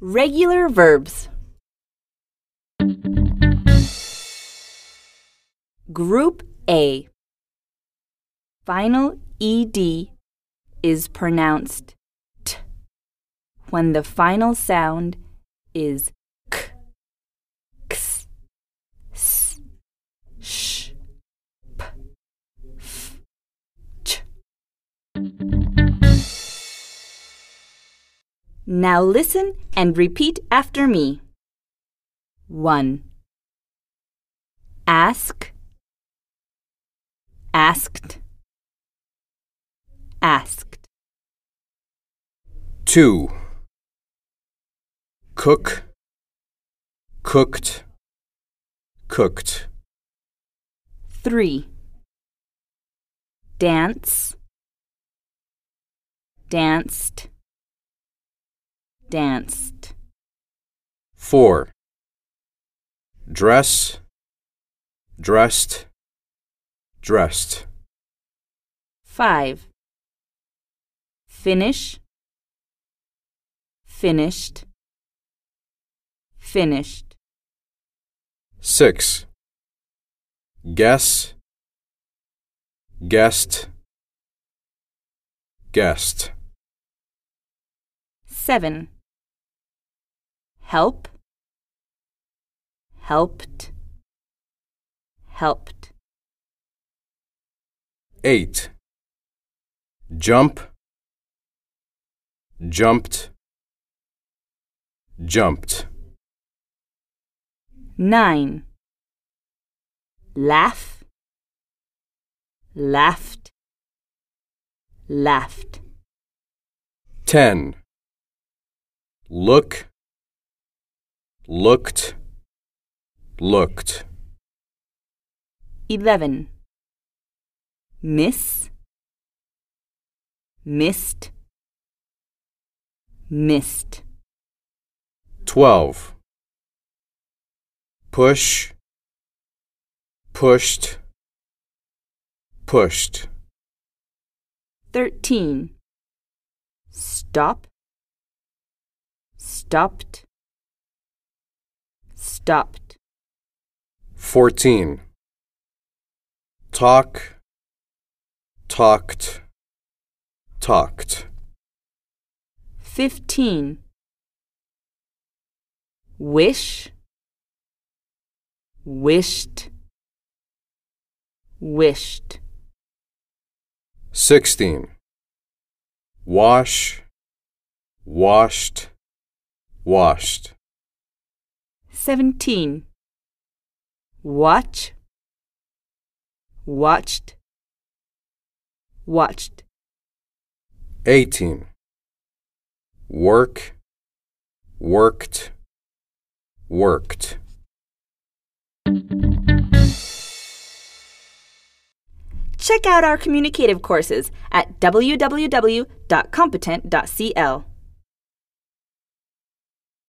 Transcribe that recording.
Regular verbs. Group A. Final ED is pronounced T when the final sound is Now listen and repeat after me. 1. Ask, asked, asked. 2. Cook, cooked, cooked. 3. Dance, danced, danced. 4. Dress, dressed, dressed. 5. Finish, finished, finished. 6. Guess, guessed, guessed. 7. Help, helped, helped. 8. Jump, jumped, jumped. 9. Laugh, laughed, laughed. 10. Look, looked, looked. 11. Miss, missed, missed. 12. Push, pushed, pushed. 13. Stop, stopped, stopped. 14. Talk, talked, talked. 15. Wish, wished, wished. 16. Wash, washed, washed. 17. Watch, watched, watched. 18. Work, worked, worked. Check out our communicative courses at www.competent.cl.